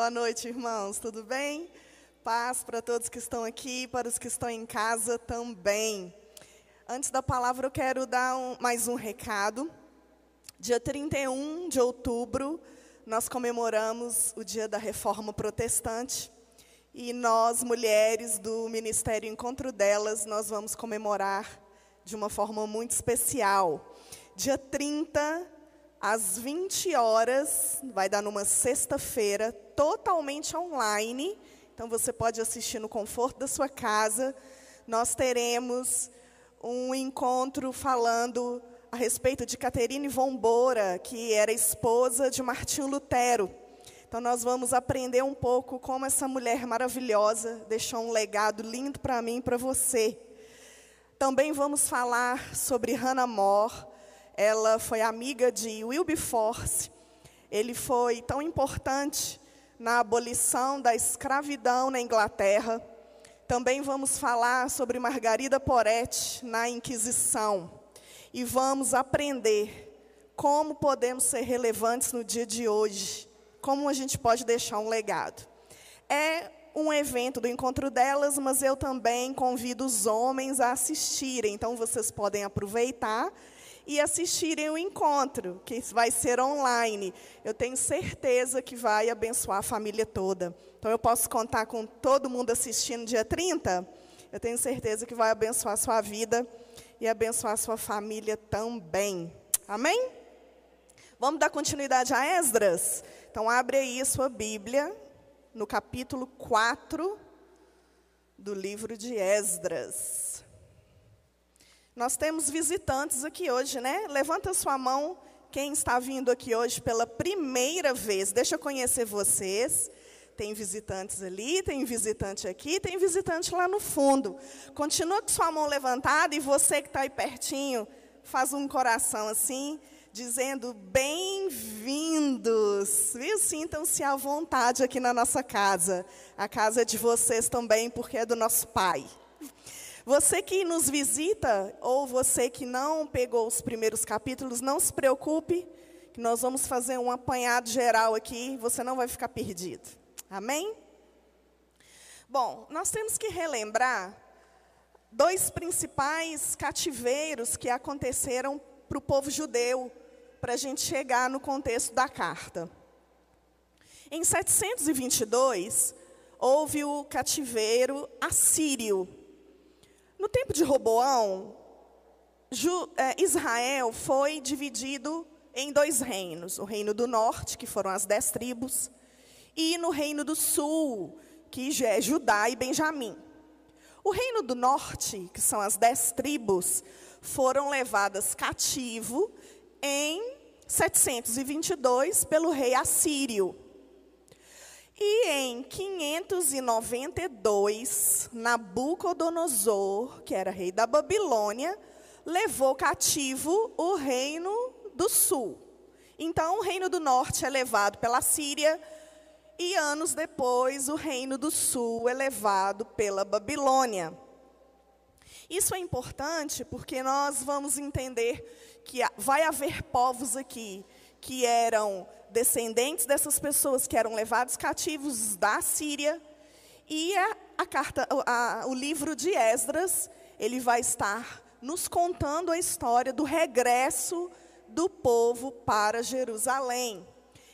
Boa noite, irmãos, tudo bem? Paz para todos que estão aqui, para os que estão em casa também. Antes da palavra, eu quero dar um, mais um recado. Dia 31 de outubro, nós comemoramos o dia da Reforma Protestante. E nós, mulheres do Ministério Encontro Delas, nós vamos comemorar de uma forma muito especial. Dia 30 às 20 horas, vai dar numa sexta-feira, totalmente online. Então você pode assistir no conforto da sua casa. Nós teremos um encontro falando a respeito de Caterine von Bora, que era esposa de Martinho Lutero. Então nós vamos aprender um pouco como essa mulher maravilhosa deixou um legado lindo para mim e para você. Também vamos falar sobre Hannah More, ela foi amiga de Wilberforce. Ele foi tão importante na abolição da escravidão na Inglaterra. Também vamos falar sobre Margarida Poretti na Inquisição. E vamos aprender como podemos ser relevantes no dia de hoje. Como a gente pode deixar um legado. É um evento do encontro delas, mas eu também convido os homens a assistirem. Então vocês podem aproveitar e assistirem o encontro, que vai ser online. Eu tenho certeza que vai abençoar a família toda. Então eu posso contar com todo mundo assistindo dia 30? Eu tenho certeza que vai abençoar a sua vida e abençoar a sua família também. Amém? Vamos dar continuidade a Esdras? Então abre aí a sua Bíblia no capítulo 4 do livro de Esdras. Nós temos visitantes aqui hoje, né? Levanta sua mão quem está vindo aqui hoje pela primeira vez. Deixa eu conhecer vocês. Tem visitantes ali, tem visitante aqui, tem visitante lá no fundo. Continua com sua mão levantada e você que está aí pertinho, faz um coração assim, dizendo bem-vindos. Viu? Sintam-se à vontade aqui na nossa casa. A casa é de vocês também, porque é do nosso Pai. Você que nos visita, ou você que não pegou os primeiros capítulos, não se preocupe, que nós vamos fazer um apanhado geral aqui, você não vai ficar perdido. Amém? Bom, nós temos que relembrar dois principais cativeiros que aconteceram para o povo judeu, para a gente chegar no contexto da carta. Em 722, houve o cativeiro assírio no tempo de Roboão, é, Israel foi dividido em dois reinos: o reino do norte, que foram as dez tribos, e no reino do sul, que é Judá e Benjamim. O reino do norte, que são as dez tribos, foram levadas cativo em 722 pelo rei assírio. E em 592, Nabucodonosor, que era rei da Babilônia, levou cativo o reino do sul. Então, o reino do norte é levado pela Síria, e anos depois, o reino do sul é levado pela Babilônia. Isso é importante porque nós vamos entender que vai haver povos aqui que eram descendentes dessas pessoas que eram levados cativos da Síria. E a, a carta, a, o livro de Esdras, ele vai estar nos contando a história do regresso do povo para Jerusalém.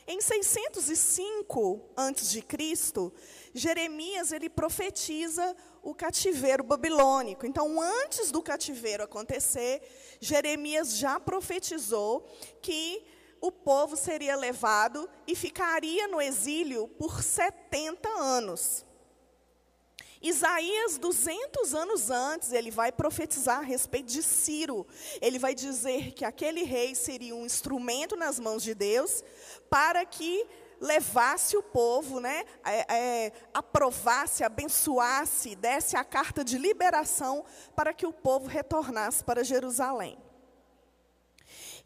Em 605 a.C., Jeremias ele profetiza o cativeiro babilônico. Então, antes do cativeiro acontecer, Jeremias já profetizou que o povo seria levado e ficaria no exílio por 70 anos. Isaías, 200 anos antes, ele vai profetizar a respeito de Ciro. Ele vai dizer que aquele rei seria um instrumento nas mãos de Deus para que levasse o povo, né, é, é, aprovasse, abençoasse, desse a carta de liberação para que o povo retornasse para Jerusalém.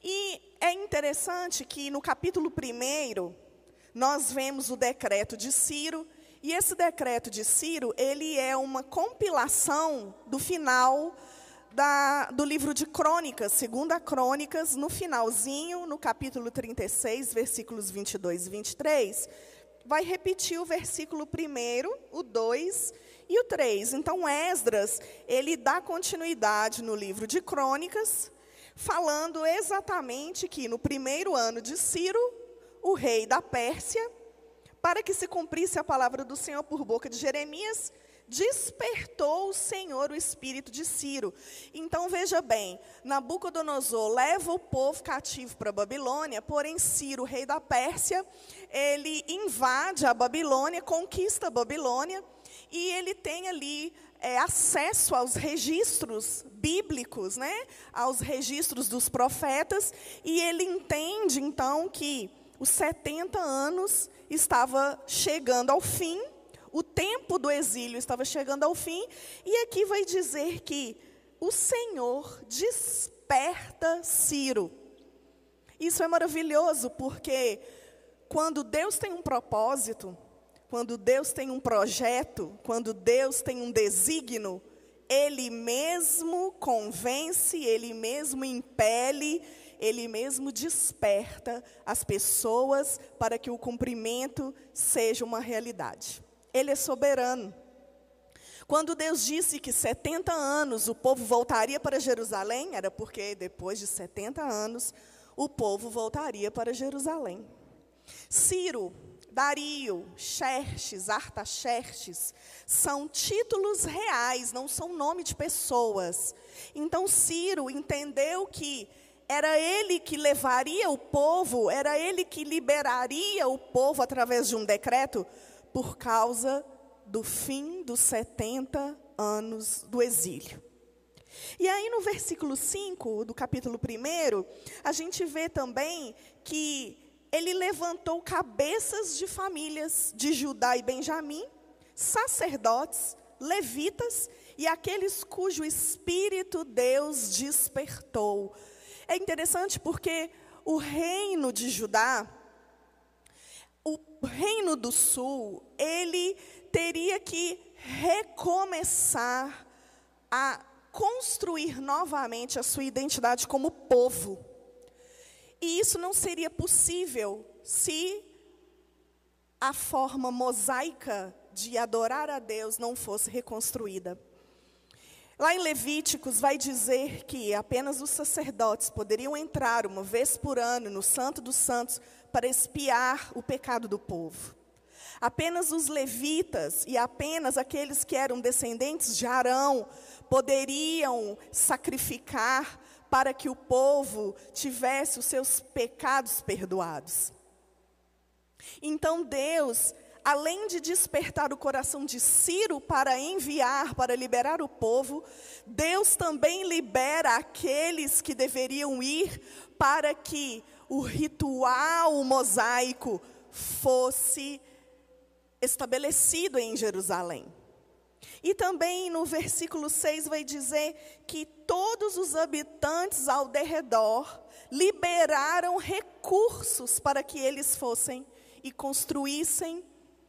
E é interessante que no capítulo 1, nós vemos o decreto de Ciro, e esse decreto de Ciro, ele é uma compilação do final da, do livro de Crônicas, segunda Crônicas, no finalzinho, no capítulo 36, versículos 22 e 23, vai repetir o versículo primeiro, o 2 e o 3. Então, Esdras, ele dá continuidade no livro de Crônicas, falando exatamente que no primeiro ano de Ciro, o rei da Pérsia, para que se cumprisse a palavra do Senhor por boca de Jeremias, despertou o Senhor o espírito de Ciro. Então veja bem, Nabucodonosor leva o povo cativo para a Babilônia, porém Ciro, rei da Pérsia, ele invade a Babilônia, conquista a Babilônia, e ele tem ali é, acesso aos registros bíblicos, né? aos registros dos profetas, e ele entende então que os 70 anos estava chegando ao fim, o tempo do exílio estava chegando ao fim, e aqui vai dizer que o Senhor desperta Ciro. Isso é maravilhoso, porque quando Deus tem um propósito, quando Deus tem um projeto, quando Deus tem um desígnio, Ele mesmo convence, Ele mesmo impele, Ele mesmo desperta as pessoas para que o cumprimento seja uma realidade. Ele é soberano. Quando Deus disse que 70 anos o povo voltaria para Jerusalém, era porque depois de 70 anos o povo voltaria para Jerusalém. Ciro, Dario, Xerxes, Artaxerxes, são títulos reais, não são nome de pessoas. Então Ciro entendeu que era ele que levaria o povo, era ele que liberaria o povo através de um decreto por causa do fim dos 70 anos do exílio. E aí no versículo 5 do capítulo 1, a gente vê também que ele levantou cabeças de famílias de Judá e Benjamim, sacerdotes, levitas e aqueles cujo espírito Deus despertou. É interessante porque o reino de Judá o reino do sul, ele teria que recomeçar a construir novamente a sua identidade como povo. E isso não seria possível se a forma mosaica de adorar a Deus não fosse reconstruída. Lá em Levíticos vai dizer que apenas os sacerdotes poderiam entrar uma vez por ano no Santo dos Santos para espiar o pecado do povo. Apenas os levitas e apenas aqueles que eram descendentes de Arão poderiam sacrificar para que o povo tivesse os seus pecados perdoados. Então Deus além de despertar o coração de Ciro para enviar, para liberar o povo, Deus também libera aqueles que deveriam ir para que o ritual mosaico fosse estabelecido em Jerusalém. E também no versículo 6 vai dizer que todos os habitantes ao derredor liberaram recursos para que eles fossem e construíssem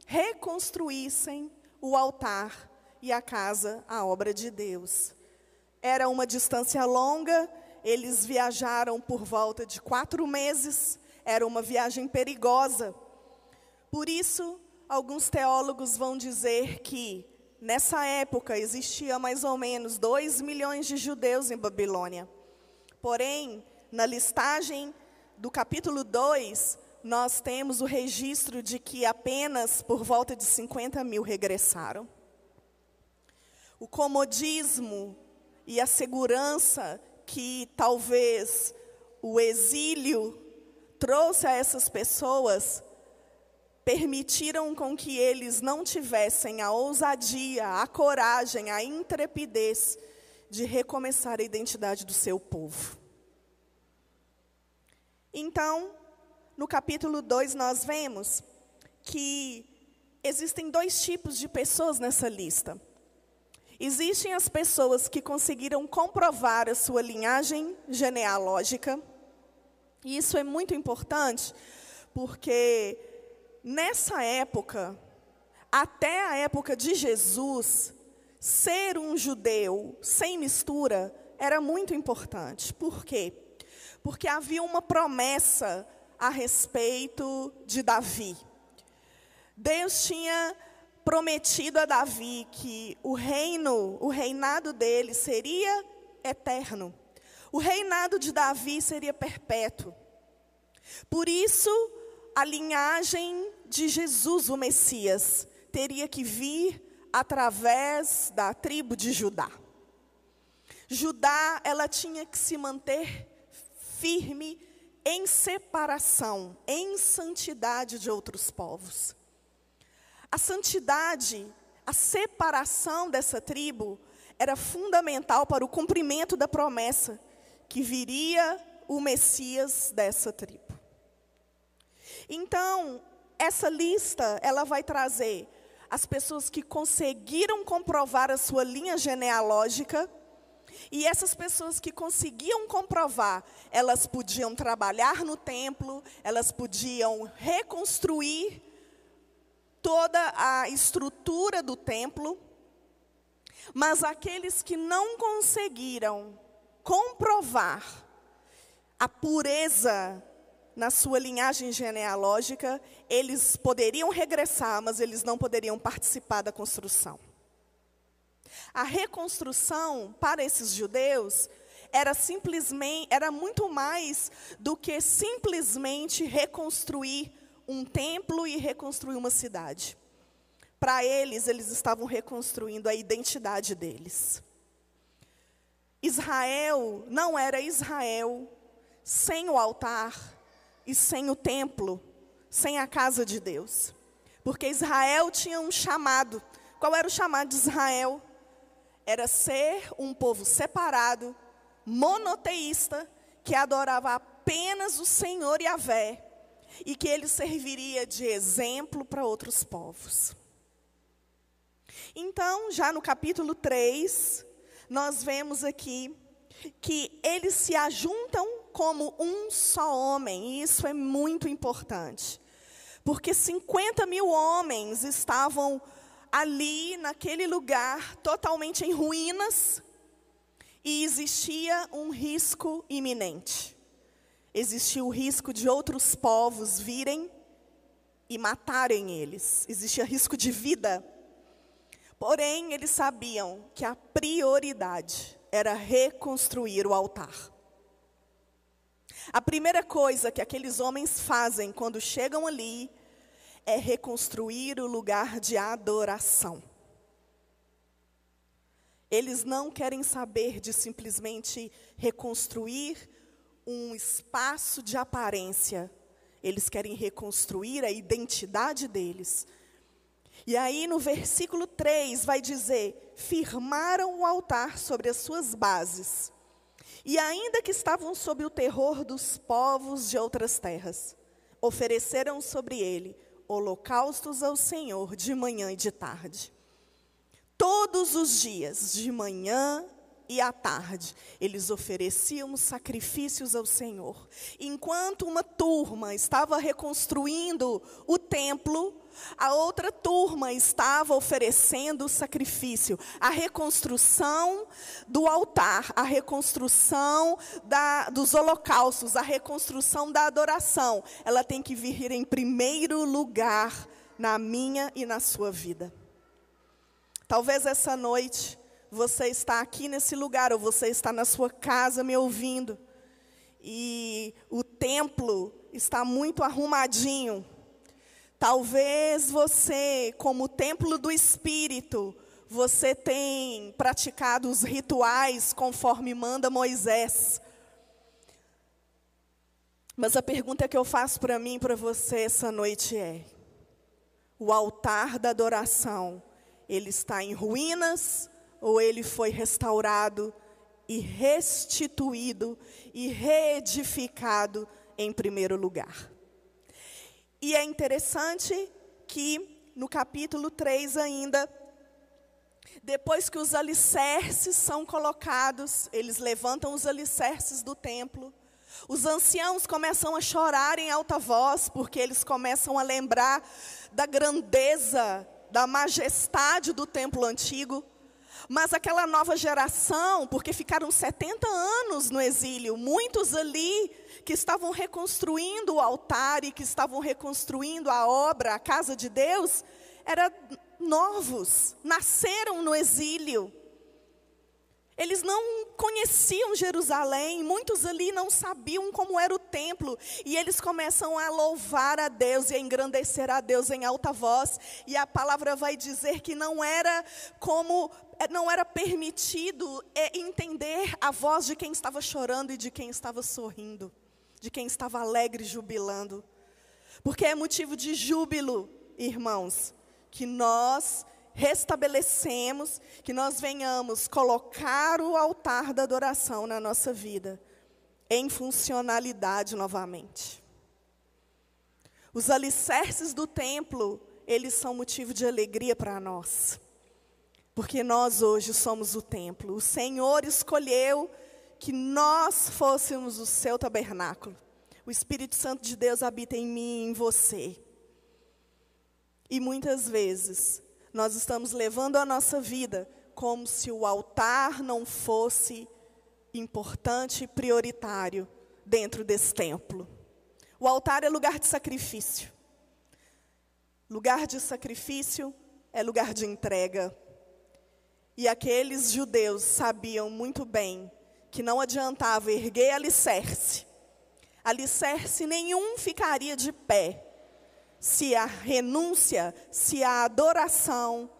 reconstruíssem o altar e a casa, a obra de Deus. Era uma distância longa, eles viajaram por volta de quatro meses, era uma viagem perigosa. Por isso, alguns teólogos vão dizer que, nessa época, existia mais ou menos dois milhões de judeus em Babilônia. Porém, na listagem do capítulo 2, nós temos o registro de que apenas por volta de 50 mil regressaram. O comodismo e a segurança que talvez o exílio trouxe a essas pessoas permitiram com que eles não tivessem a ousadia, a coragem, a intrepidez de recomeçar a identidade do seu povo. Então, no capítulo 2, nós vemos que existem dois tipos de pessoas nessa lista. Existem as pessoas que conseguiram comprovar a sua linhagem genealógica, e isso é muito importante, porque nessa época, até a época de Jesus, ser um judeu sem mistura era muito importante. Por quê? Porque havia uma promessa a respeito de Davi. Deus tinha prometido a Davi que o reino, o reinado dele seria eterno. O reinado de Davi seria perpétuo. Por isso, a linhagem de Jesus, o Messias, teria que vir através da tribo de Judá. Judá, ela tinha que se manter firme em separação, em santidade de outros povos. A santidade, a separação dessa tribo era fundamental para o cumprimento da promessa que viria o Messias dessa tribo. Então, essa lista, ela vai trazer as pessoas que conseguiram comprovar a sua linha genealógica, e essas pessoas que conseguiam comprovar, elas podiam trabalhar no templo, elas podiam reconstruir toda a estrutura do templo, mas aqueles que não conseguiram comprovar a pureza na sua linhagem genealógica, eles poderiam regressar, mas eles não poderiam participar da construção. A reconstrução para esses judeus era simplesmente era muito mais do que simplesmente reconstruir um templo e reconstruir uma cidade. Para eles, eles estavam reconstruindo a identidade deles. Israel não era Israel sem o altar e sem o templo, sem a casa de Deus. Porque Israel tinha um chamado. Qual era o chamado de Israel? Era ser um povo separado, monoteísta, que adorava apenas o Senhor e a Vé, e que ele serviria de exemplo para outros povos. Então, já no capítulo 3, nós vemos aqui que eles se ajuntam como um só homem, e isso é muito importante. Porque 50 mil homens estavam ali, naquele lugar, totalmente em ruínas, e existia um risco iminente. Existia o risco de outros povos virem e matarem eles. Existia risco de vida. Porém, eles sabiam que a prioridade era reconstruir o altar. A primeira coisa que aqueles homens fazem quando chegam ali é reconstruir o lugar de adoração. Eles não querem saber de simplesmente reconstruir um espaço de aparência. Eles querem reconstruir a identidade deles. E aí no versículo 3 vai dizer: firmaram o altar sobre as suas bases. E ainda que estavam sob o terror dos povos de outras terras, ofereceram sobre ele holocaustos ao Senhor de manhã e de tarde. Todos os dias, de manhã e à tarde, eles ofereciam sacrifícios ao Senhor. Enquanto uma turma estava reconstruindo o templo, a outra turma estava oferecendo sacrifício, a reconstrução do altar, a reconstrução da, dos holocaustos, a reconstrução da adoração. Ela tem que vir em primeiro lugar na minha e na sua vida. Talvez essa noite você está aqui nesse lugar ou você está na sua casa me ouvindo e o templo está muito arrumadinho Talvez você, como templo do Espírito, você tem praticado os rituais conforme manda Moisés. Mas a pergunta que eu faço para mim e para você essa noite é: o altar da adoração, ele está em ruínas ou ele foi restaurado e restituído e reedificado em primeiro lugar? E é interessante que no capítulo 3 ainda, depois que os alicerces são colocados, eles levantam os alicerces do templo. Os anciãos começam a chorar em alta voz, porque eles começam a lembrar da grandeza, da majestade do templo antigo. Mas aquela nova geração, porque ficaram 70 anos no exílio, muitos ali que estavam reconstruindo o altar e que estavam reconstruindo a obra, a casa de Deus, eram novos, nasceram no exílio. Eles não conheciam Jerusalém, muitos ali não sabiam como era o templo, e eles começam a louvar a Deus e a engrandecer a Deus em alta voz, e a palavra vai dizer que não era como é, não era permitido é, entender a voz de quem estava chorando e de quem estava sorrindo, de quem estava alegre, jubilando. Porque é motivo de júbilo, irmãos, que nós restabelecemos, que nós venhamos colocar o altar da adoração na nossa vida, em funcionalidade novamente. Os alicerces do templo, eles são motivo de alegria para nós, porque nós hoje somos o templo. O Senhor escolheu que nós fôssemos o seu tabernáculo. O Espírito Santo de Deus habita em mim e em você. E muitas vezes nós estamos levando a nossa vida como se o altar não fosse importante e prioritário dentro desse templo. O altar é lugar de sacrifício. Lugar de sacrifício é lugar de entrega. E aqueles judeus sabiam muito bem que não adiantava erguer alicerce. Alicerce nenhum ficaria de pé se a renúncia, se a adoração,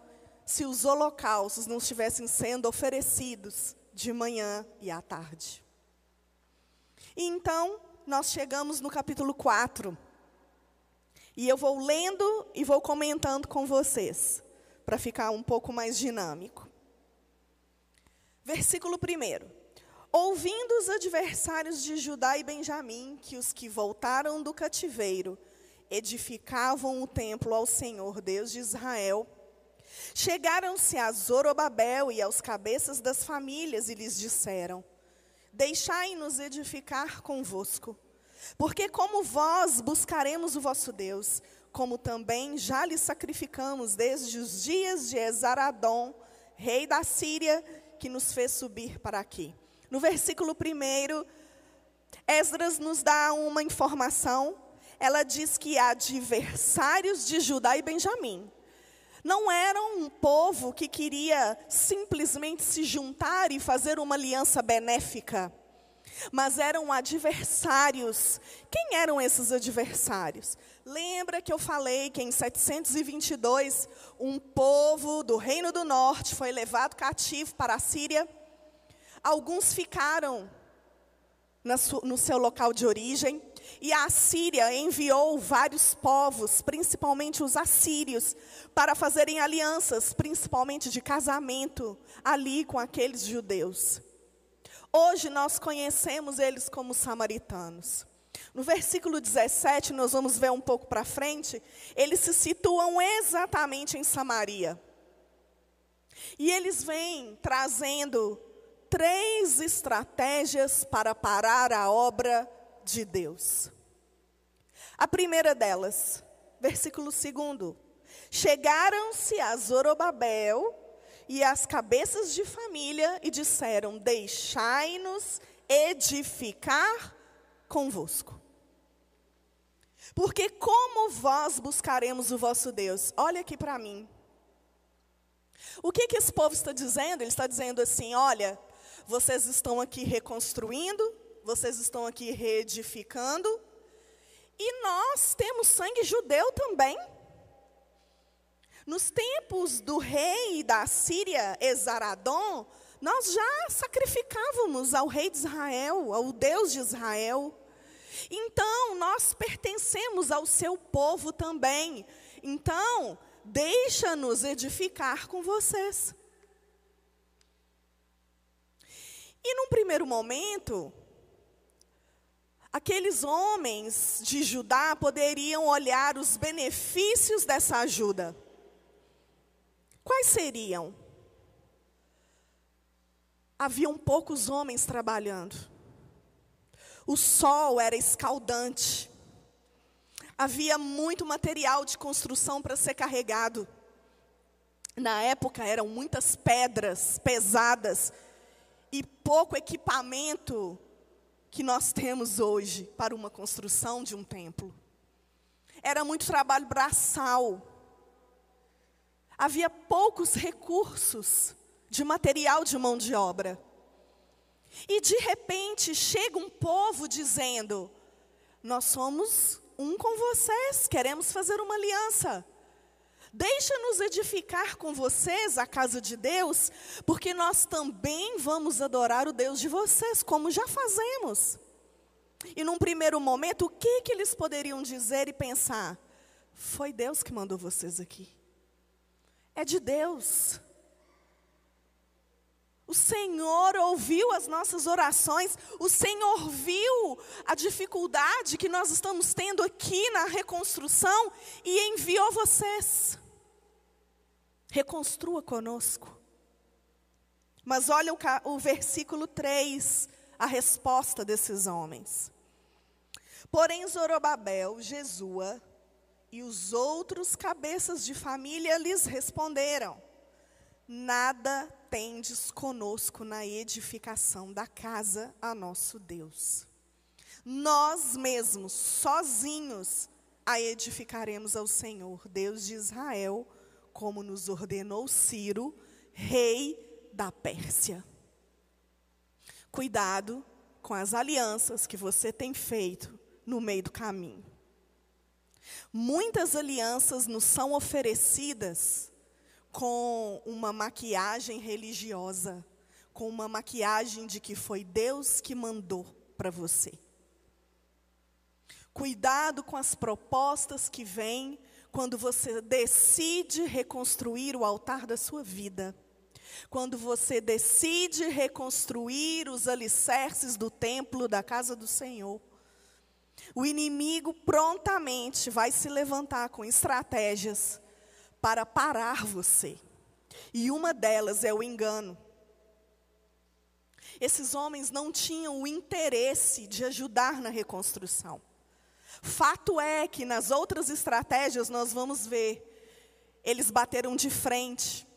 se os holocaustos não estivessem sendo oferecidos de manhã e à tarde. E então, nós chegamos no capítulo 4. E eu vou lendo e vou comentando com vocês, para ficar um pouco mais dinâmico. Versículo 1. Ouvindo os adversários de Judá e Benjamim que os que voltaram do cativeiro edificavam o templo ao Senhor, Deus de Israel. Chegaram-se a Zorobabel e aos cabeças das famílias e lhes disseram: Deixai-nos edificar convosco, porque como vós buscaremos o vosso Deus, como também já lhe sacrificamos desde os dias de Esaradom, rei da Síria, que nos fez subir para aqui. No versículo 1, Esdras nos dá uma informação ela diz que adversários de Judá e Benjamim não eram um povo que queria simplesmente se juntar e fazer uma aliança benéfica, mas eram adversários. Quem eram esses adversários? Lembra que eu falei que em 722 um povo do Reino do Norte foi levado cativo para a Síria? Alguns ficaram no seu local de origem, e a Síria enviou vários povos, principalmente os assírios, para fazerem alianças, principalmente de casamento, ali com aqueles judeus. Hoje nós conhecemos eles como samaritanos. No versículo 17, nós vamos ver um pouco para frente, eles se situam exatamente em Samaria. E eles vêm trazendo três estratégias para parar a obra de Deus. A primeira delas, versículo 2: Chegaram-se a Zorobabel e as cabeças de família e disseram: Deixai-nos edificar convosco. Porque como vós buscaremos o vosso Deus? Olha aqui para mim. O que, que esse povo está dizendo? Ele está dizendo assim: olha, vocês estão aqui reconstruindo, vocês estão aqui reedificando, e nós temos sangue judeu também. Nos tempos do rei da Síria, Esaradom, nós já sacrificávamos ao rei de Israel, ao Deus de Israel. Então, nós pertencemos ao seu povo também. Então, deixa-nos edificar com vocês. E num primeiro momento, aqueles homens de Judá poderiam olhar os benefícios dessa ajuda. Quais seriam? Haviam poucos homens trabalhando. O sol era escaldante. Havia muito material de construção para ser carregado. Na época eram muitas pedras pesadas e pouco equipamento que nós temos hoje para uma construção de um templo. Era muito trabalho braçal. Havia poucos recursos de material de mão de obra. E de repente chega um povo dizendo: Nós somos um com vocês, queremos fazer uma aliança. Deixa-nos edificar com vocês a casa de Deus, porque nós também vamos adorar o Deus de vocês, como já fazemos. E num primeiro momento, o que, que eles poderiam dizer e pensar? Foi Deus que mandou vocês aqui. É de Deus. O Senhor ouviu as nossas orações, o Senhor viu a dificuldade que nós estamos tendo aqui na reconstrução e enviou vocês. Reconstrua conosco. Mas olha o, o versículo 3, a resposta desses homens. Porém, Zorobabel, Jesua e os outros cabeças de família lhes responderam: Nada tendes conosco na edificação da casa a nosso Deus. Nós mesmos, sozinhos, a edificaremos ao Senhor, Deus de Israel, como nos ordenou Ciro, rei da Pérsia. Cuidado com as alianças que você tem feito no meio do caminho. Muitas alianças nos são oferecidas com uma maquiagem religiosa, com uma maquiagem de que foi Deus que mandou para você. Cuidado com as propostas que vêm quando você decide reconstruir o altar da sua vida. Quando você decide reconstruir os alicerces do templo da casa do Senhor. O inimigo prontamente vai se levantar com estratégias para parar você. E uma delas é o engano. Esses homens não tinham o interesse de ajudar na reconstrução. Fato é que nas outras estratégias nós vamos ver, eles bateram de frente,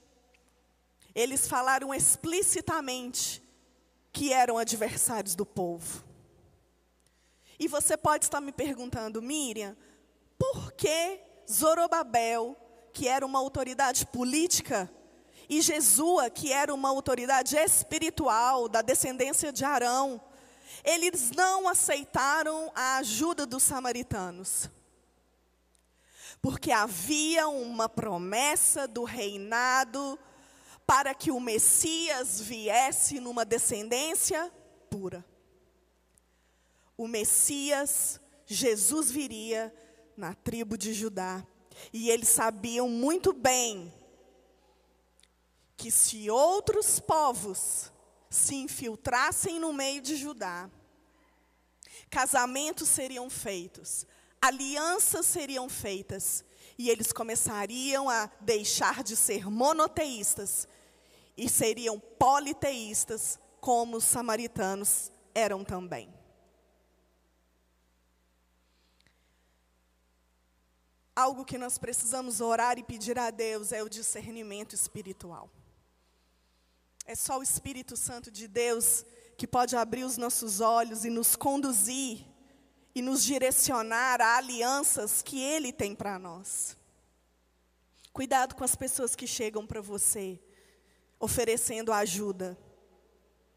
eles falaram explicitamente que eram adversários do povo. E você pode estar me perguntando, Miriam, por que Zorobabel que era uma autoridade política, e Jesua, que era uma autoridade espiritual da descendência de Arão, eles não aceitaram a ajuda dos samaritanos. Porque havia uma promessa do reinado para que o Messias viesse numa descendência pura. O Messias, Jesus viria na tribo de Judá. E eles sabiam muito bem que se outros povos se infiltrassem no meio de Judá, casamentos seriam feitos, alianças seriam feitas, e eles começariam a deixar de ser monoteístas e seriam politeístas, como os samaritanos eram também. algo que nós precisamos orar e pedir a Deus é o discernimento espiritual. É só o Espírito Santo de Deus que pode abrir os nossos olhos e nos conduzir e nos direcionar a alianças que Ele tem para nós. Cuidado com as pessoas que chegam para você oferecendo ajuda.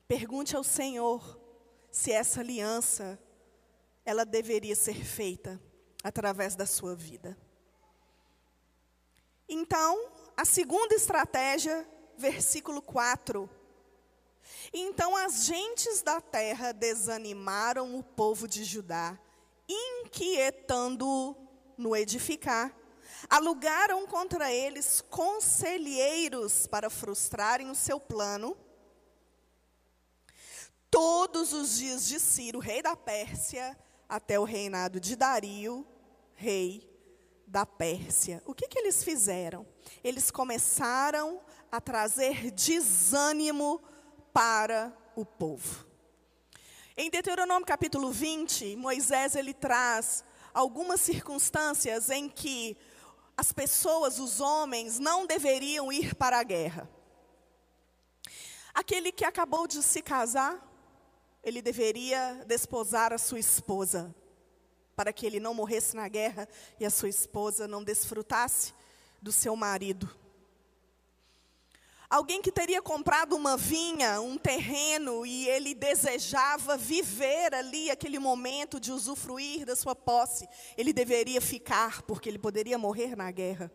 Pergunte ao Senhor se essa aliança ela deveria ser feita através da sua vida. Então, a segunda estratégia, versículo 4. Então as gentes da terra desanimaram o povo de Judá, inquietando-o no edificar. Alugaram contra eles conselheiros para frustrarem o seu plano. Todos os dias de Ciro, rei da Pérsia, até o reinado de Dario, rei da Pérsia. O que, que eles fizeram? Eles começaram a trazer desânimo para o povo. Em Deuteronômio capítulo 20, Moisés ele traz algumas circunstâncias em que as pessoas, os homens, não deveriam ir para a guerra. Aquele que acabou de se casar, ele deveria desposar a sua esposa, para que ele não morresse na guerra e a sua esposa não desfrutasse do seu marido. Alguém que teria comprado uma vinha, um terreno, e ele desejava viver ali aquele momento de usufruir da sua posse, ele deveria ficar, porque ele poderia morrer na guerra.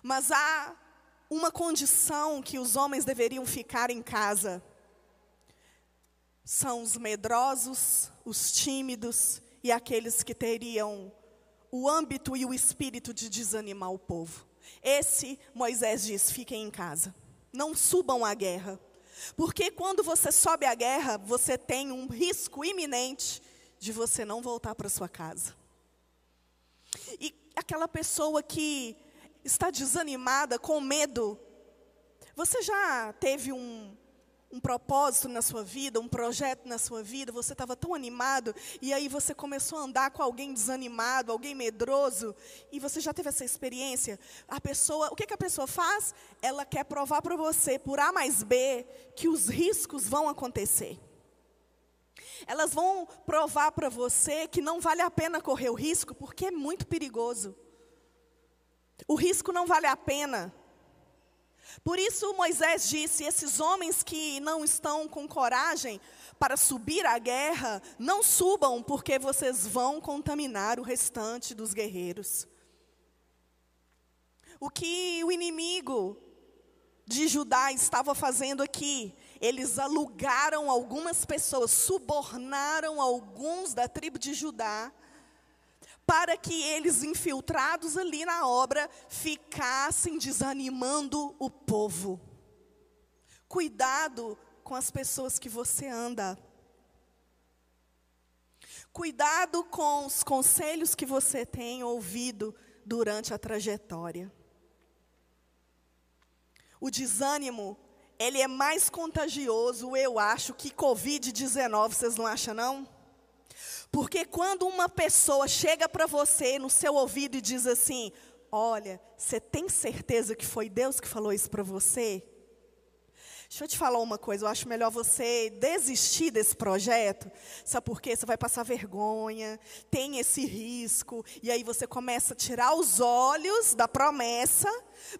Mas há uma condição que os homens deveriam ficar em casa. São os medrosos, os tímidos e aqueles que teriam o âmbito e o espírito de desanimar o povo. Esse Moisés diz: fiquem em casa, não subam à guerra. Porque quando você sobe à guerra, você tem um risco iminente de você não voltar para sua casa. E aquela pessoa que está desanimada, com medo, você já teve um, um propósito na sua vida, um projeto na sua vida, você estava tão animado, e aí você começou a andar com alguém desanimado, alguém medroso, e você já teve essa experiência. A pessoa, o que, que a pessoa faz? Ela quer provar para você, por A mais B, que os riscos vão acontecer. Elas vão provar para você que não vale a pena correr o risco, porque é muito perigoso. O risco não vale a pena. Por isso Moisés disse: esses homens que não estão com coragem para subir à guerra, não subam, porque vocês vão contaminar o restante dos guerreiros. O que o inimigo de Judá estava fazendo aqui, eles alugaram algumas pessoas, subornaram alguns da tribo de Judá, para que eles, infiltrados ali na obra, ficassem desanimando o povo. Cuidado com as pessoas que você anda. Cuidado com os conselhos que você tem ouvido durante a trajetória. O desânimo, ele é mais contagioso, eu acho, que Covid-19, vocês não acham não? Porque quando uma pessoa chega para você no seu ouvido e diz assim: Olha, você tem certeza que foi Deus que falou isso para você? Deixa eu te falar uma coisa, eu acho melhor você desistir desse projeto. Sabe por quê? Você vai passar vergonha, tem esse risco, e aí você começa a tirar os olhos da promessa,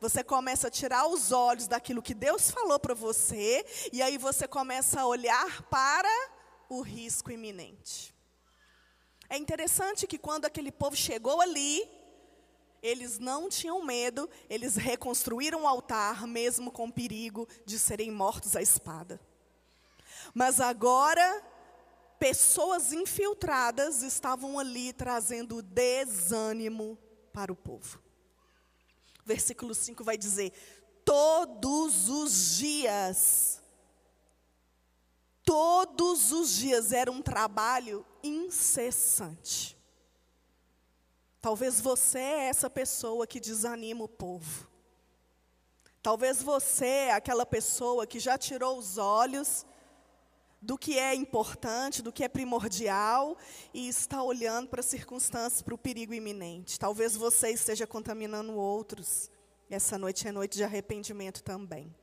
você começa a tirar os olhos daquilo que Deus falou para você, e aí você começa a olhar para o risco iminente. É interessante que quando aquele povo chegou ali, eles não tinham medo, eles reconstruíram o altar, mesmo com perigo de serem mortos à espada. Mas agora, pessoas infiltradas estavam ali trazendo desânimo para o povo. Versículo 5 vai dizer: Todos os dias Todos os dias era um trabalho incessante. Talvez você é essa pessoa que desanima o povo. Talvez você é aquela pessoa que já tirou os olhos do que é importante, do que é primordial e está olhando para as circunstâncias, para o perigo iminente. Talvez você esteja contaminando outros. Essa noite é noite de arrependimento também.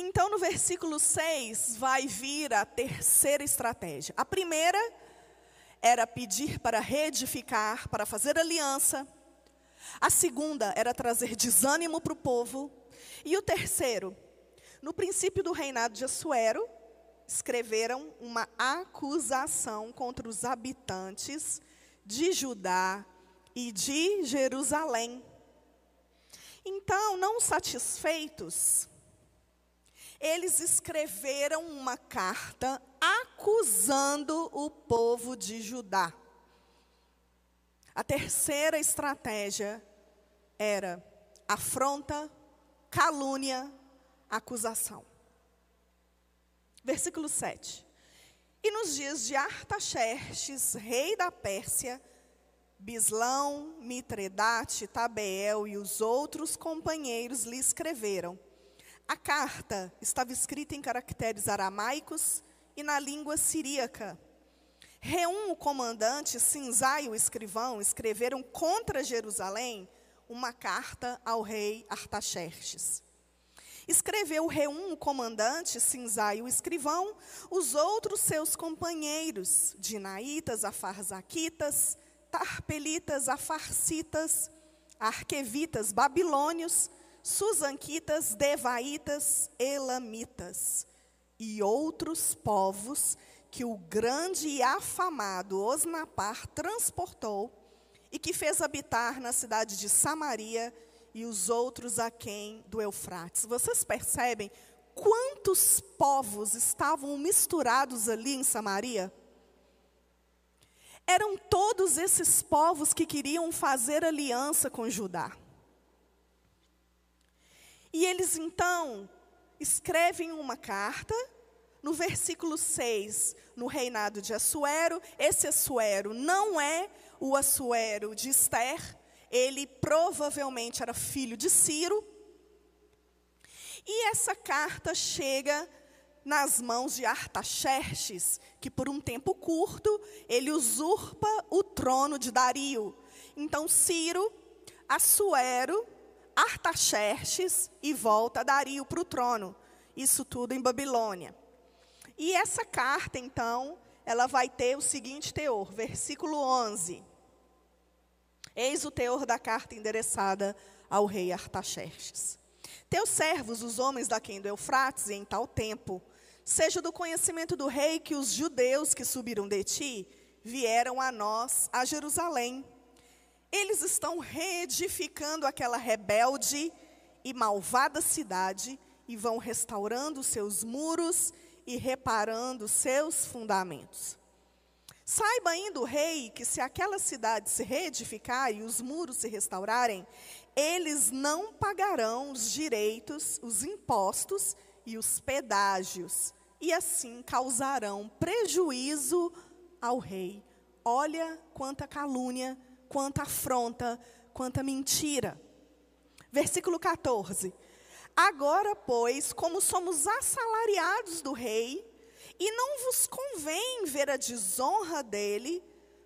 Então, no versículo 6, vai vir a terceira estratégia. A primeira era pedir para reedificar, para fazer aliança. A segunda era trazer desânimo para o povo. E o terceiro, no princípio do reinado de Assuero, escreveram uma acusação contra os habitantes de Judá e de Jerusalém. Então, não satisfeitos, eles escreveram uma carta acusando o povo de Judá. A terceira estratégia era afronta, calúnia, acusação. Versículo 7. E nos dias de Artaxerxes, rei da Pérsia, Bislão, Mitredate, Tabeel e os outros companheiros lhe escreveram a carta estava escrita em caracteres aramaicos e na língua siríaca. Reum, o comandante, Sinzai, o escrivão, escreveram contra Jerusalém uma carta ao rei Artaxerxes. Escreveu Reum, o comandante, Sinzai, o escrivão, os outros seus companheiros, Dinaitas, Afarzaquitas, Tarpelitas, Afarcitas, Arquevitas, Babilônios, Susanquitas, Devaitas, Elamitas e outros povos que o grande e afamado Osnapar transportou e que fez habitar na cidade de Samaria e os outros aquém do Eufrates. Vocês percebem quantos povos estavam misturados ali em Samaria? Eram todos esses povos que queriam fazer aliança com Judá. E eles então escrevem uma carta no versículo 6, no reinado de Assuero, esse Assuero não é o Assuero de Esther, ele provavelmente era filho de Ciro. E essa carta chega nas mãos de Artaxerxes, que por um tempo curto ele usurpa o trono de Dario. Então Ciro, Assuero, Artaxerxes e volta Dario para o trono. Isso tudo em Babilônia. E essa carta, então, ela vai ter o seguinte teor, versículo 11. Eis o teor da carta endereçada ao rei Artaxerxes. Teus servos, os homens daquém do Eufrates, em tal tempo, seja do conhecimento do rei que os judeus que subiram de ti vieram a nós, a Jerusalém. Eles estão reedificando aquela rebelde e malvada cidade e vão restaurando seus muros e reparando seus fundamentos. Saiba ainda o rei que se aquela cidade se reedificar e os muros se restaurarem, eles não pagarão os direitos, os impostos e os pedágios, e assim causarão prejuízo ao rei. Olha quanta calúnia, quanta afronta, quanta mentira. Versículo 14. Agora, pois, como somos assalariados do rei, e não vos convém ver a desonra dele,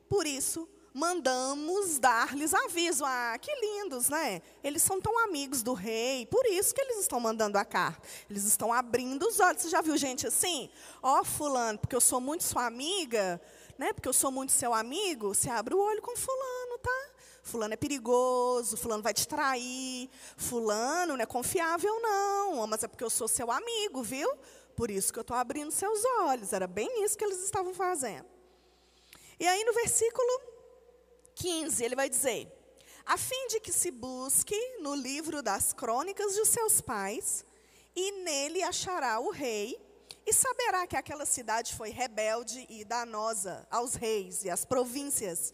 por isso mandamos dar-lhes aviso. Ah, que lindos, né? Eles são tão amigos do rei, por isso que eles estão mandando a carta. Eles estão abrindo os olhos. Você já viu gente assim? Ó, oh, fulano, porque eu sou muito sua amiga, né? Porque eu sou muito seu amigo, você abre o olho com fulano? Fulano é perigoso, fulano vai te trair, fulano não é confiável, não. Mas é porque eu sou seu amigo, viu? Por isso que eu estou abrindo seus olhos. Era bem isso que eles estavam fazendo. E aí no versículo 15, ele vai dizer: a fim de que se busque no livro das crônicas de seus pais, e nele achará o rei, e saberá que aquela cidade foi rebelde e danosa aos reis e às províncias,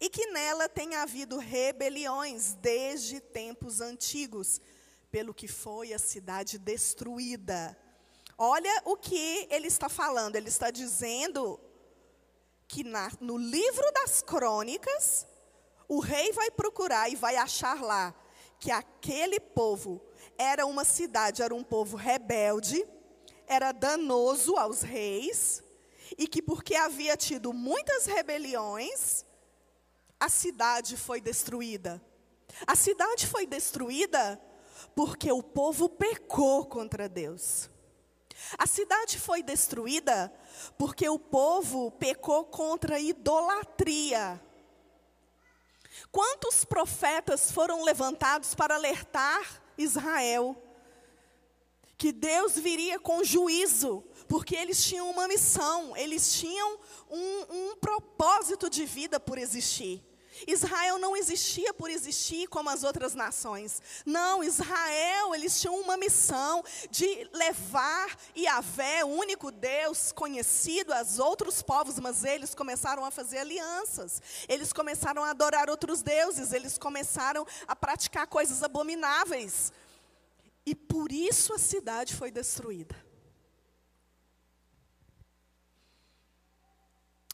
e que nela tem havido rebeliões desde tempos antigos, pelo que foi a cidade destruída. Olha o que ele está falando. Ele está dizendo que na, no livro das crônicas, o rei vai procurar e vai achar lá que aquele povo era uma cidade, era um povo rebelde, era danoso aos reis, e que porque havia tido muitas rebeliões, a cidade foi destruída. A cidade foi destruída porque o povo pecou contra Deus. A cidade foi destruída porque o povo pecou contra a idolatria. Quantos profetas foram levantados para alertar Israel que Deus viria com juízo, porque eles tinham uma missão, eles tinham um, um propósito de vida por existir. Israel não existia por existir como as outras nações. Não, Israel, eles tinham uma missão de levar Yahvé, o único Deus conhecido, aos outros povos, mas eles começaram a fazer alianças. Eles começaram a adorar outros deuses, eles começaram a praticar coisas abomináveis. E por isso a cidade foi destruída.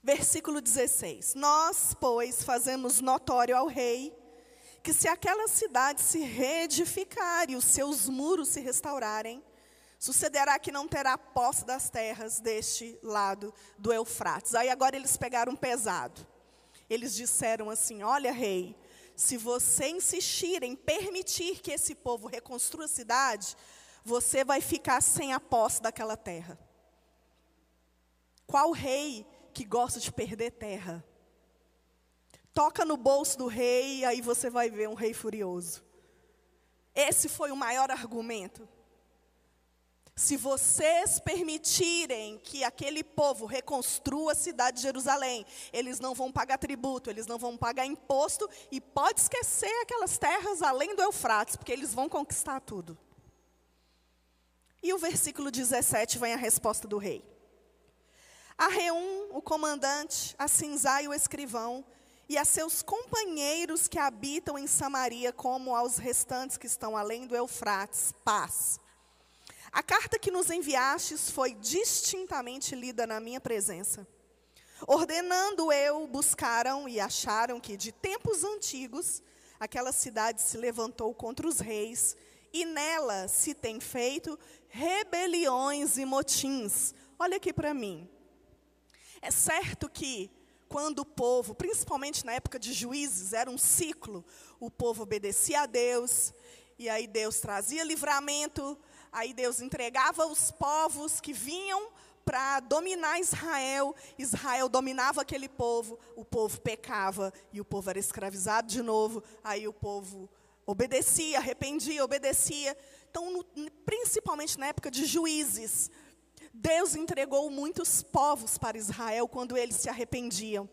Versículo 16: Nós, pois, fazemos notório ao rei que se aquela cidade se reedificar e os seus muros se restaurarem, Sucederá que não terá posse das terras deste lado do Eufrates. Aí agora eles pegaram pesado. Eles disseram assim: Olha, rei, se você insistir em permitir que esse povo reconstrua a cidade, você vai ficar sem a posse daquela terra. Qual rei que gosta de perder terra? Toca no bolso do rei e aí você vai ver um rei furioso. Esse foi o maior argumento. Se vocês permitirem que aquele povo reconstrua a cidade de Jerusalém, eles não vão pagar tributo, eles não vão pagar imposto e pode esquecer aquelas terras além do Eufrates, porque eles vão conquistar tudo. E o versículo 17 vem a resposta do rei. A Reum, o comandante, a Cinzai, o escrivão, e a seus companheiros que habitam em Samaria, como aos restantes que estão além do Eufrates, paz. A carta que nos enviastes foi distintamente lida na minha presença. Ordenando eu, buscaram e acharam que de tempos antigos aquela cidade se levantou contra os reis, e nela se tem feito rebeliões e motins. Olha aqui para mim. É certo que quando o povo, principalmente na época de juízes, era um ciclo, o povo obedecia a Deus, e aí Deus trazia livramento, aí Deus entregava os povos que vinham para dominar Israel, Israel dominava aquele povo, o povo pecava e o povo era escravizado de novo, aí o povo obedecia, arrependia, obedecia. Então, no, principalmente na época de juízes, Deus entregou muitos povos para Israel quando eles se arrependiam.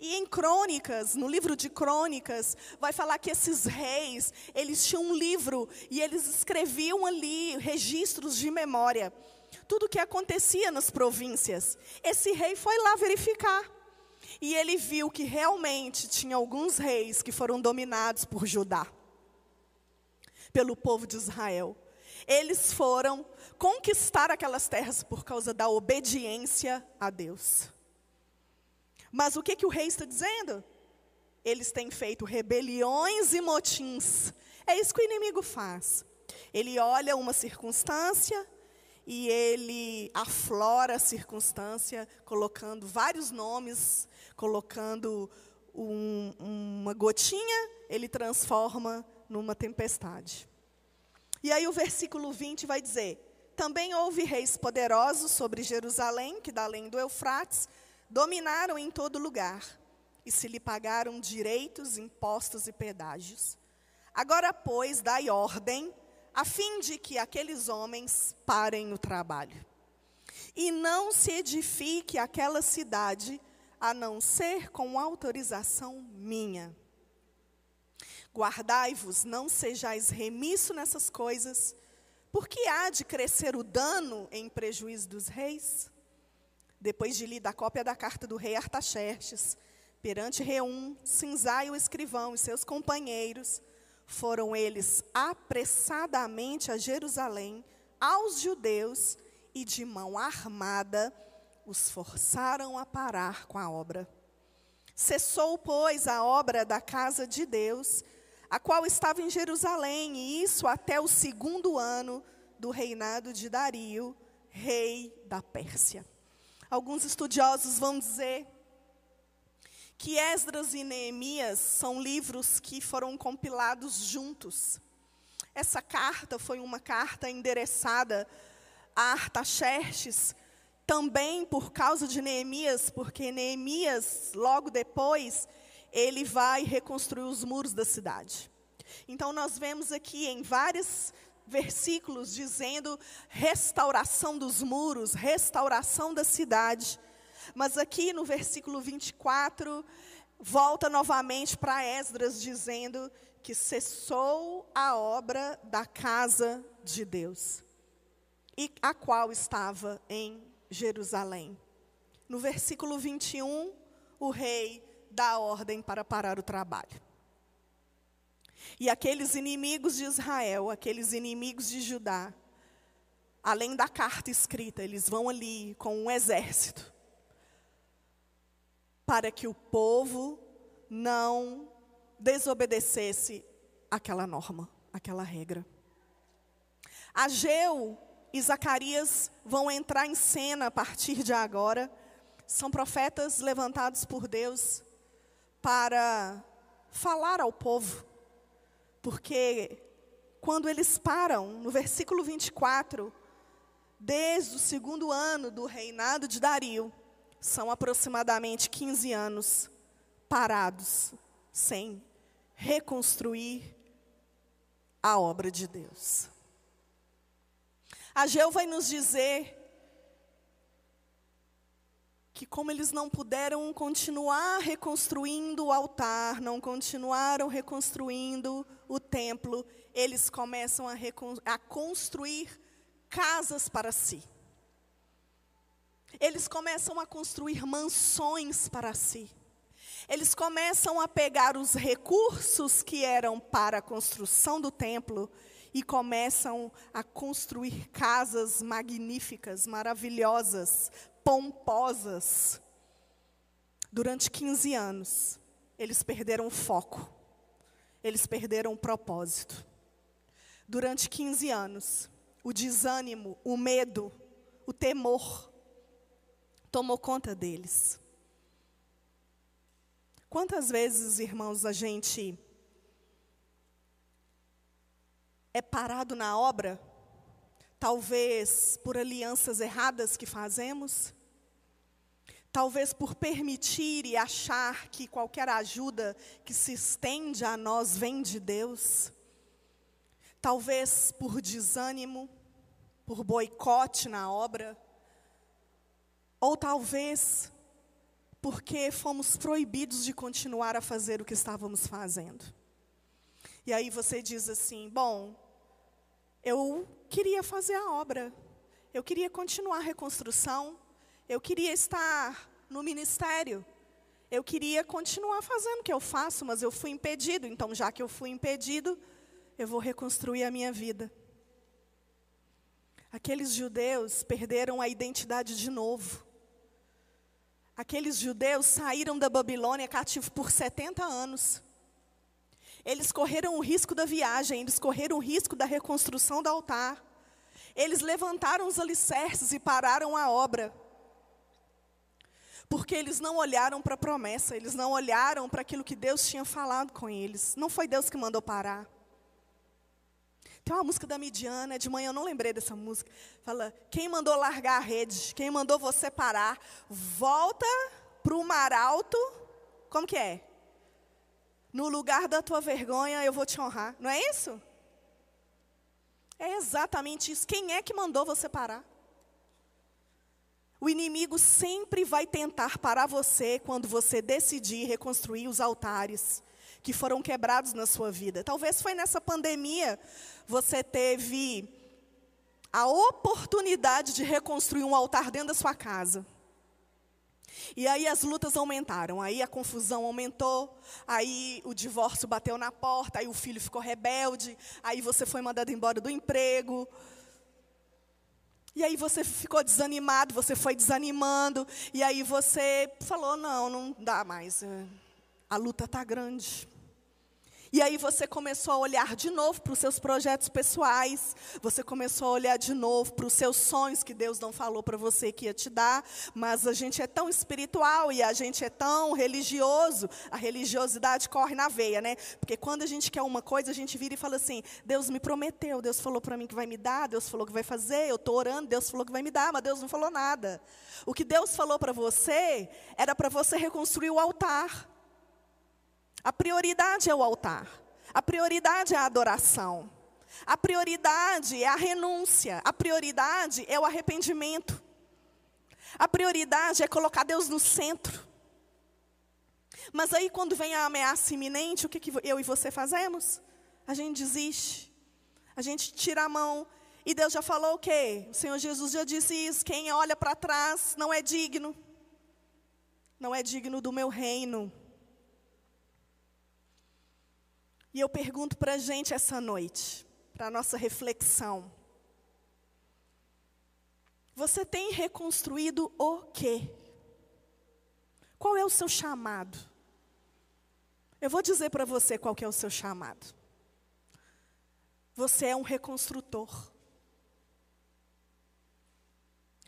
E em Crônicas, no livro de Crônicas, vai falar que esses reis, eles tinham um livro e eles escreviam ali registros de memória. Tudo o que acontecia nas províncias. Esse rei foi lá verificar. E ele viu que realmente tinha alguns reis que foram dominados por Judá, pelo povo de Israel. Eles foram conquistar aquelas terras por causa da obediência a Deus. Mas o que, que o rei está dizendo? Eles têm feito rebeliões e motins. É isso que o inimigo faz. Ele olha uma circunstância e ele aflora a circunstância, colocando vários nomes, colocando um, uma gotinha, ele transforma numa tempestade. E aí o versículo 20 vai dizer: Também houve reis poderosos sobre Jerusalém, que da além do Eufrates, dominaram em todo lugar e se lhe pagaram direitos, impostos e pedágios. Agora, pois, dai ordem, a fim de que aqueles homens parem o trabalho. E não se edifique aquela cidade, a não ser com autorização minha. Guardai-vos, não sejais remisso nessas coisas, porque há de crescer o dano em prejuízo dos reis? Depois de lida a cópia da carta do rei Artaxerxes, perante Reum, Cinzai o escrivão e seus companheiros, foram eles apressadamente a Jerusalém, aos judeus, e de mão armada os forçaram a parar com a obra. Cessou, pois, a obra da casa de Deus, a qual estava em Jerusalém, e isso até o segundo ano do reinado de Dario, rei da Pérsia. Alguns estudiosos vão dizer que Esdras e Neemias são livros que foram compilados juntos. Essa carta foi uma carta endereçada a Artaxerxes, também por causa de Neemias, porque Neemias, logo depois, ele vai reconstruir os muros da cidade. Então, nós vemos aqui em várias versículos dizendo restauração dos muros, restauração da cidade. Mas aqui no versículo 24, volta novamente para Esdras dizendo que cessou a obra da casa de Deus, e a qual estava em Jerusalém. No versículo 21, o rei dá ordem para parar o trabalho. E aqueles inimigos de Israel, aqueles inimigos de Judá, além da carta escrita, eles vão ali com um exército para que o povo não desobedecesse aquela norma, aquela regra. Ageu e Zacarias vão entrar em cena a partir de agora. São profetas levantados por Deus para falar ao povo. Porque quando eles param, no versículo 24, desde o segundo ano do reinado de Dario, são aproximadamente 15 anos parados, sem reconstruir a obra de Deus. Ageu vai nos dizer que como eles não puderam continuar reconstruindo o altar, não continuaram reconstruindo o templo, eles começam a, a construir casas para si. Eles começam a construir mansões para si. Eles começam a pegar os recursos que eram para a construção do templo e começam a construir casas magníficas, maravilhosas, pomposas. Durante 15 anos, eles perderam o foco, eles perderam o propósito. Durante 15 anos, o desânimo, o medo, o temor tomou conta deles. Quantas vezes, irmãos, a gente é parado na obra, talvez por alianças erradas que fazemos, talvez por permitir e achar que qualquer ajuda que se estende a nós vem de Deus, talvez por desânimo, por boicote na obra, ou talvez porque fomos proibidos de continuar a fazer o que estávamos fazendo. E aí você diz assim: bom, eu queria fazer a obra, eu queria continuar a reconstrução, eu queria estar no ministério, eu queria continuar fazendo o que eu faço, mas eu fui impedido, então já que eu fui impedido, eu vou reconstruir a minha vida. Aqueles judeus perderam a identidade de novo. Aqueles judeus saíram da Babilônia cativos por 70 anos. Eles correram o risco da viagem, eles correram o risco da reconstrução do altar. Eles levantaram os alicerces e pararam a obra. Porque eles não olharam para a promessa, eles não olharam para aquilo que Deus tinha falado com eles. Não foi Deus que mandou parar. Tem uma música da Midiana, de manhã eu não lembrei dessa música. Fala: quem mandou largar a rede? Quem mandou você parar? Volta para o mar alto. Como que é? No lugar da tua vergonha eu vou te honrar. Não é isso? É exatamente isso. Quem é que mandou você parar? O inimigo sempre vai tentar parar você quando você decidir reconstruir os altares que foram quebrados na sua vida. Talvez foi nessa pandemia você teve a oportunidade de reconstruir um altar dentro da sua casa. E aí as lutas aumentaram, aí a confusão aumentou, aí o divórcio bateu na porta, aí o filho ficou rebelde, aí você foi mandado embora do emprego. E aí você ficou desanimado, você foi desanimando, e aí você falou: não, não dá mais, a luta está grande. E aí você começou a olhar de novo para os seus projetos pessoais, você começou a olhar de novo para os seus sonhos que Deus não falou para você que ia te dar, mas a gente é tão espiritual e a gente é tão religioso, a religiosidade corre na veia, né? Porque quando a gente quer uma coisa, a gente vira e fala assim: Deus me prometeu, Deus falou para mim que vai me dar, Deus falou que vai fazer, eu estou orando, Deus falou que vai me dar, mas Deus não falou nada. O que Deus falou para você era para você reconstruir o altar. A prioridade é o altar. A prioridade é a adoração. A prioridade é a renúncia. A prioridade é o arrependimento. A prioridade é colocar Deus no centro. Mas aí, quando vem a ameaça iminente, o que, que eu e você fazemos? A gente desiste. A gente tira a mão. E Deus já falou o quê? O Senhor Jesus já disse isso. Quem olha para trás não é digno. Não é digno do meu reino. E eu pergunto para a gente essa noite, para a nossa reflexão. Você tem reconstruído o quê? Qual é o seu chamado? Eu vou dizer para você qual é o seu chamado. Você é um reconstrutor.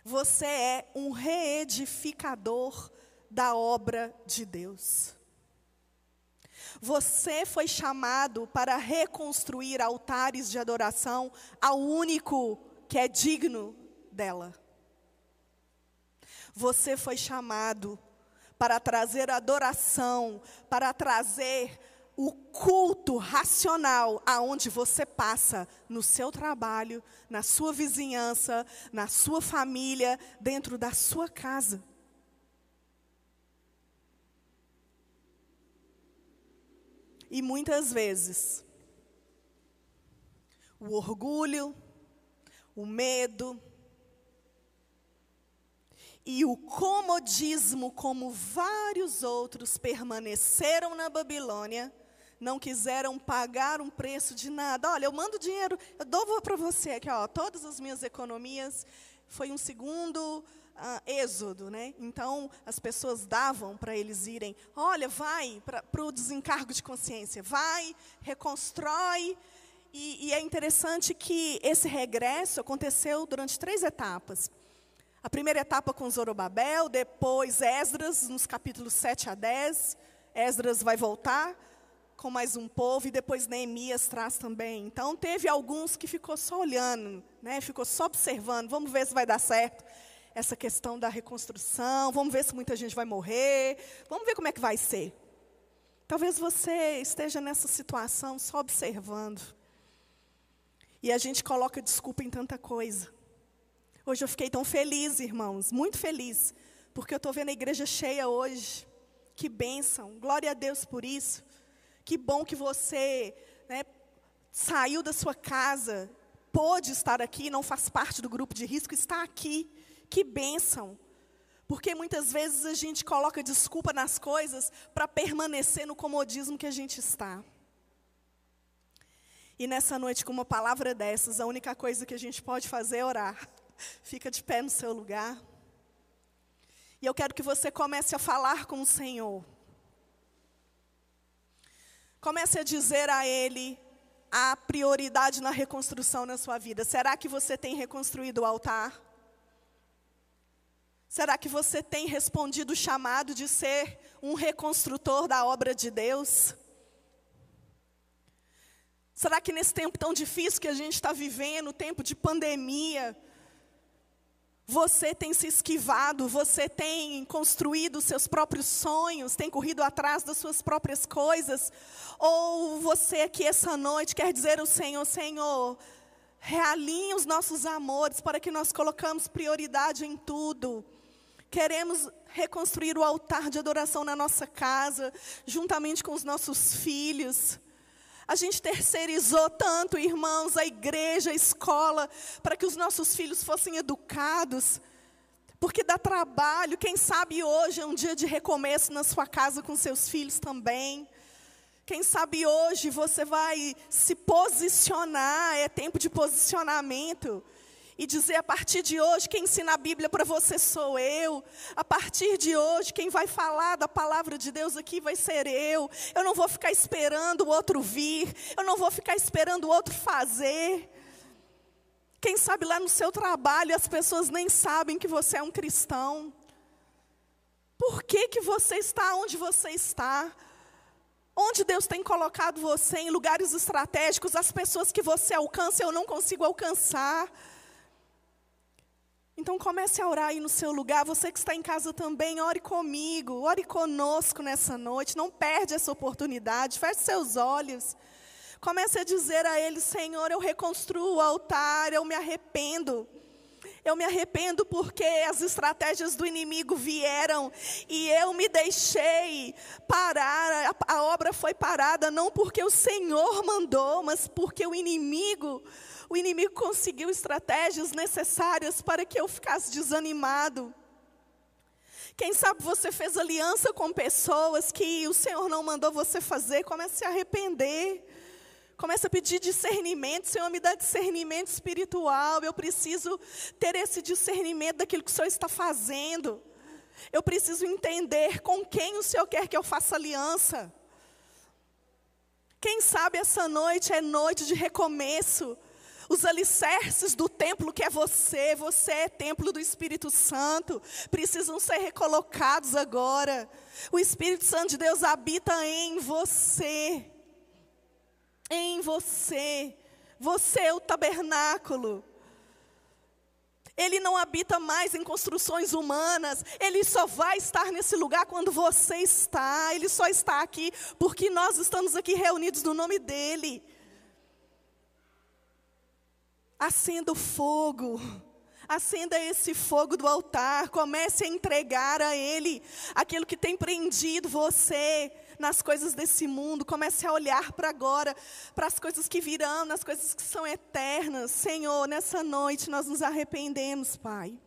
Você é um reedificador da obra de Deus. Você foi chamado para reconstruir altares de adoração ao único que é digno dela. Você foi chamado para trazer adoração, para trazer o culto racional aonde você passa, no seu trabalho, na sua vizinhança, na sua família, dentro da sua casa. E muitas vezes, o orgulho, o medo e o comodismo, como vários outros permaneceram na Babilônia, não quiseram pagar um preço de nada. Olha, eu mando dinheiro, eu dou para você aqui, ó, todas as minhas economias. Foi um segundo uh, êxodo, né? Então as pessoas davam para eles irem. Olha, vai para o desencargo de consciência, vai, reconstrói. E, e é interessante que esse regresso aconteceu durante três etapas. A primeira etapa com Zorobabel, depois Esdras, nos capítulos 7 a 10. Esdras vai voltar com mais um povo, e depois Neemias traz também. Então, teve alguns que ficou só olhando, né? ficou só observando, vamos ver se vai dar certo essa questão da reconstrução, vamos ver se muita gente vai morrer, vamos ver como é que vai ser. Talvez você esteja nessa situação só observando. E a gente coloca desculpa em tanta coisa. Hoje eu fiquei tão feliz, irmãos, muito feliz, porque eu estou vendo a igreja cheia hoje. Que bênção, glória a Deus por isso. Que bom que você né, saiu da sua casa, pôde estar aqui, não faz parte do grupo de risco, está aqui. Que bênção. Porque muitas vezes a gente coloca desculpa nas coisas para permanecer no comodismo que a gente está. E nessa noite, com uma palavra dessas, a única coisa que a gente pode fazer é orar. Fica de pé no seu lugar. E eu quero que você comece a falar com o Senhor. Comece a dizer a Ele a prioridade na reconstrução na sua vida. Será que você tem reconstruído o altar? Será que você tem respondido o chamado de ser um reconstrutor da obra de Deus? Será que nesse tempo tão difícil que a gente está vivendo, tempo de pandemia, você tem se esquivado, você tem construído seus próprios sonhos, tem corrido atrás das suas próprias coisas? Ou você aqui essa noite quer dizer ao Senhor, Senhor, realinhe os nossos amores para que nós colocamos prioridade em tudo. Queremos reconstruir o altar de adoração na nossa casa, juntamente com os nossos filhos. A gente terceirizou tanto, irmãos, a igreja, a escola, para que os nossos filhos fossem educados. Porque dá trabalho, quem sabe hoje é um dia de recomeço na sua casa com seus filhos também. Quem sabe hoje você vai se posicionar, é tempo de posicionamento e dizer a partir de hoje quem ensina a Bíblia para você sou eu. A partir de hoje quem vai falar da palavra de Deus aqui vai ser eu. Eu não vou ficar esperando o outro vir, eu não vou ficar esperando o outro fazer. Quem sabe lá no seu trabalho as pessoas nem sabem que você é um cristão. Por que, que você está onde você está? Onde Deus tem colocado você em lugares estratégicos, as pessoas que você alcança eu não consigo alcançar. Então comece a orar aí no seu lugar. Você que está em casa também, ore comigo, ore conosco nessa noite. Não perde essa oportunidade. Feche seus olhos. Comece a dizer a Ele, Senhor, eu reconstruo o altar, eu me arrependo. Eu me arrependo porque as estratégias do inimigo vieram e eu me deixei parar. A, a obra foi parada não porque o Senhor mandou, mas porque o inimigo o inimigo conseguiu estratégias necessárias para que eu ficasse desanimado. Quem sabe você fez aliança com pessoas que o Senhor não mandou você fazer, comece a se arrepender. Comece a pedir discernimento, Senhor, me dá discernimento espiritual. Eu preciso ter esse discernimento daquilo que o Senhor está fazendo. Eu preciso entender com quem o Senhor quer que eu faça aliança. Quem sabe essa noite é noite de recomeço. Os alicerces do templo que é você, você é templo do Espírito Santo, precisam ser recolocados agora. O Espírito Santo de Deus habita em você. Em você. Você é o tabernáculo. Ele não habita mais em construções humanas. Ele só vai estar nesse lugar quando você está. Ele só está aqui porque nós estamos aqui reunidos no nome dEle. Acenda o fogo. Acenda esse fogo do altar. Comece a entregar a Ele aquilo que tem prendido você nas coisas desse mundo. Comece a olhar para agora, para as coisas que virão, nas coisas que são eternas. Senhor, nessa noite nós nos arrependemos, Pai.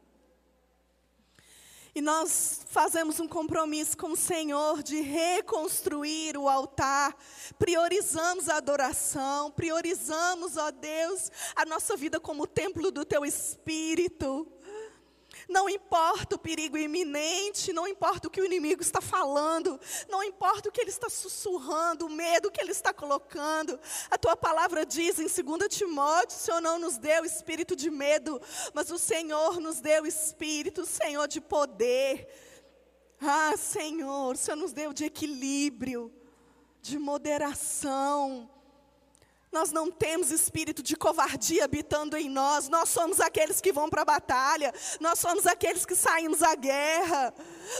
E nós fazemos um compromisso com o Senhor de reconstruir o altar, priorizamos a adoração, priorizamos, ó Deus, a nossa vida como templo do Teu Espírito. Não importa o perigo iminente, não importa o que o inimigo está falando, não importa o que ele está sussurrando, o medo que ele está colocando. A tua palavra diz em 2 Timóteo: o Senhor não nos deu espírito de medo, mas o Senhor nos deu espírito, Senhor, de poder. Ah, Senhor, o Senhor nos deu de equilíbrio, de moderação. Nós não temos espírito de covardia habitando em nós. Nós somos aqueles que vão para a batalha. Nós somos aqueles que saímos à guerra.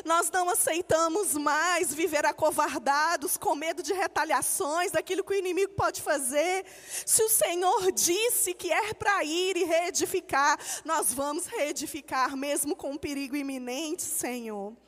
Nós não aceitamos mais viver acovardados, com medo de retaliações, daquilo que o inimigo pode fazer. Se o Senhor disse que é para ir e reedificar, nós vamos reedificar, mesmo com um perigo iminente, Senhor.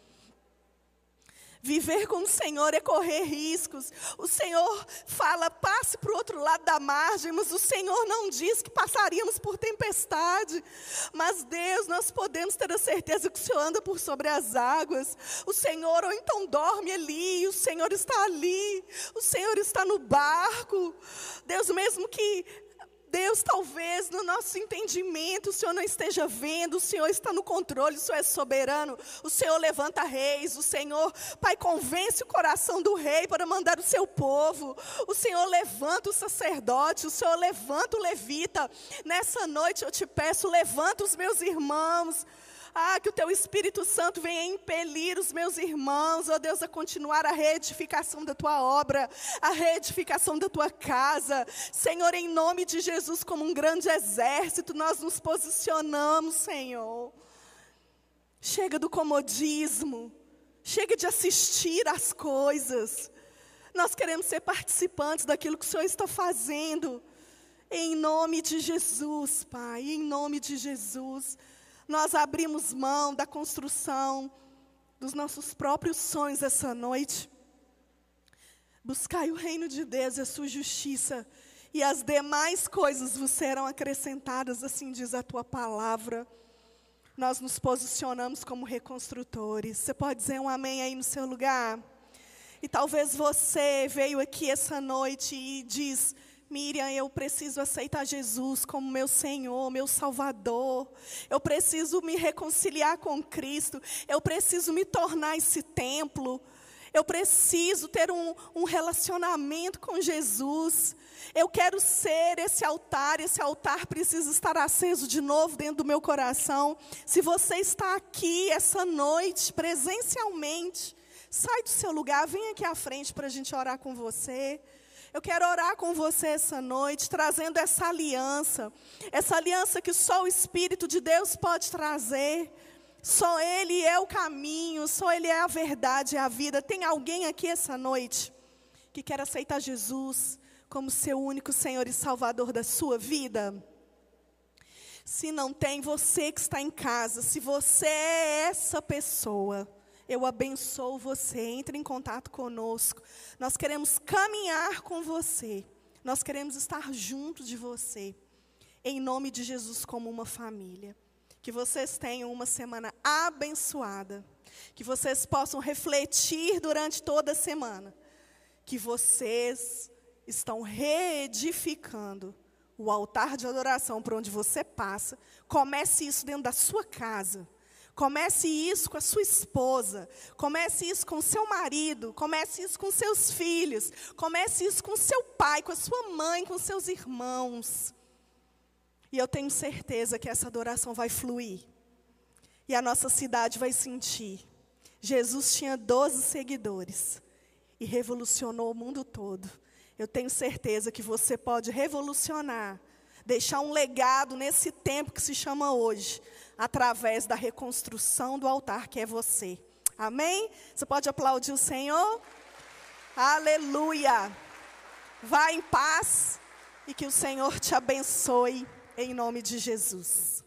Viver com o Senhor é correr riscos. O Senhor fala, passe para o outro lado da margem, mas o Senhor não diz que passaríamos por tempestade. Mas Deus, nós podemos ter a certeza que o Senhor anda por sobre as águas. O Senhor, ou então dorme ali, o Senhor está ali, o Senhor está no barco. Deus, mesmo que Deus, talvez no nosso entendimento, o Senhor não esteja vendo, o Senhor está no controle, o Senhor é soberano, o Senhor levanta reis, o Senhor, Pai, convence o coração do rei para mandar o seu povo, o Senhor levanta o sacerdote, o Senhor levanta o levita. Nessa noite eu te peço, levanta os meus irmãos, ah, que o teu Espírito Santo venha impelir os meus irmãos, ó Deus, a continuar a reedificação da tua obra, a reedificação da tua casa. Senhor, em nome de Jesus, como um grande exército, nós nos posicionamos, Senhor. Chega do comodismo, chega de assistir às coisas. Nós queremos ser participantes daquilo que o Senhor está fazendo. Em nome de Jesus, Pai, em nome de Jesus nós abrimos mão da construção dos nossos próprios sonhos essa noite. Buscai o reino de Deus e a sua justiça, e as demais coisas vos serão acrescentadas, assim diz a tua palavra. Nós nos posicionamos como reconstrutores. Você pode dizer um amém aí no seu lugar? E talvez você veio aqui essa noite e diz: Miriam, eu preciso aceitar Jesus como meu Senhor, meu Salvador. Eu preciso me reconciliar com Cristo. Eu preciso me tornar esse templo. Eu preciso ter um, um, relacionamento com Jesus. Eu quero ser esse altar. Esse altar precisa estar aceso de novo dentro do meu coração. Se você está aqui essa noite, presencialmente, sai do seu lugar, vem aqui à frente para a gente orar com você. Eu quero orar com você essa noite, trazendo essa aliança, essa aliança que só o Espírito de Deus pode trazer. Só Ele é o caminho, só Ele é a verdade e a vida. Tem alguém aqui essa noite que quer aceitar Jesus como seu único Senhor e Salvador da sua vida? Se não tem, você que está em casa, se você é essa pessoa, eu abençoo você. Entre em contato conosco. Nós queremos caminhar com você. Nós queremos estar junto de você. Em nome de Jesus, como uma família. Que vocês tenham uma semana abençoada. Que vocês possam refletir durante toda a semana. Que vocês estão reedificando o altar de adoração por onde você passa. Comece isso dentro da sua casa. Comece isso com a sua esposa, comece isso com o seu marido, comece isso com seus filhos, comece isso com seu pai, com a sua mãe, com seus irmãos. E eu tenho certeza que essa adoração vai fluir. E a nossa cidade vai sentir. Jesus tinha 12 seguidores e revolucionou o mundo todo. Eu tenho certeza que você pode revolucionar, deixar um legado nesse tempo que se chama hoje, através da reconstrução do altar que é você. Amém? Você pode aplaudir o Senhor? Aleluia! Vá em paz e que o Senhor te abençoe em nome de Jesus.